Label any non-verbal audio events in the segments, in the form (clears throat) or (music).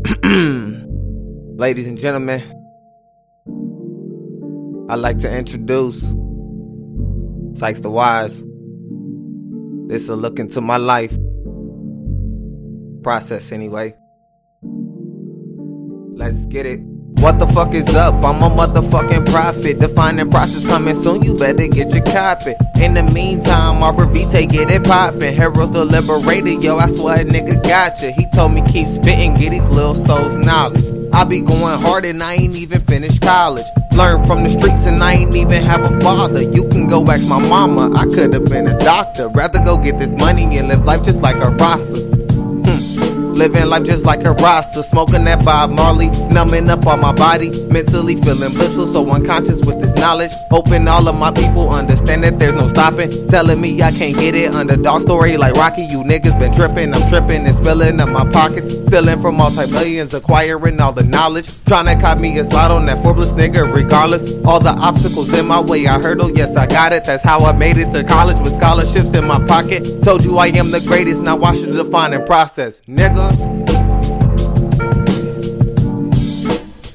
(clears throat) Ladies and gentlemen, I'd like to introduce Sykes the Wise. This is a look into my life. Process, anyway. Let's get it. What the fuck is up? I'm a motherfucking prophet. Defining process coming soon, you better get your copy. In the meantime, take get it poppin'. Herald the liberator, yo, I swear a nigga gotcha. He told me keep spittin', get these little souls knowledge. I be going hard and I ain't even finished college. Learn from the streets and I ain't even have a father. You can go ask my mama, I could have been a doctor. Rather go get this money and live life just like a roster. Living life just like a roster, smoking that Bob Marley, numbing up all my body, mentally feeling blissful, so unconscious with this knowledge. Hoping all of my people understand that there's no stopping. Telling me I can't get it, underdog story like Rocky. You niggas been tripping, I'm tripping, it's filling up my pockets. Stealing from multi millions, acquiring all the knowledge. Trying to cop me a slot on that Forbes nigga, regardless. All the obstacles in my way, I hurdle, yes, I got it. That's how I made it to college with scholarships in my pocket. Told you I am the greatest, now watch the defining process, nigga.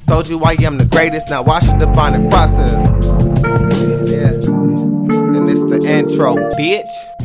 Told you I am the greatest, now watch the defining process. Yeah. And it's the intro, bitch.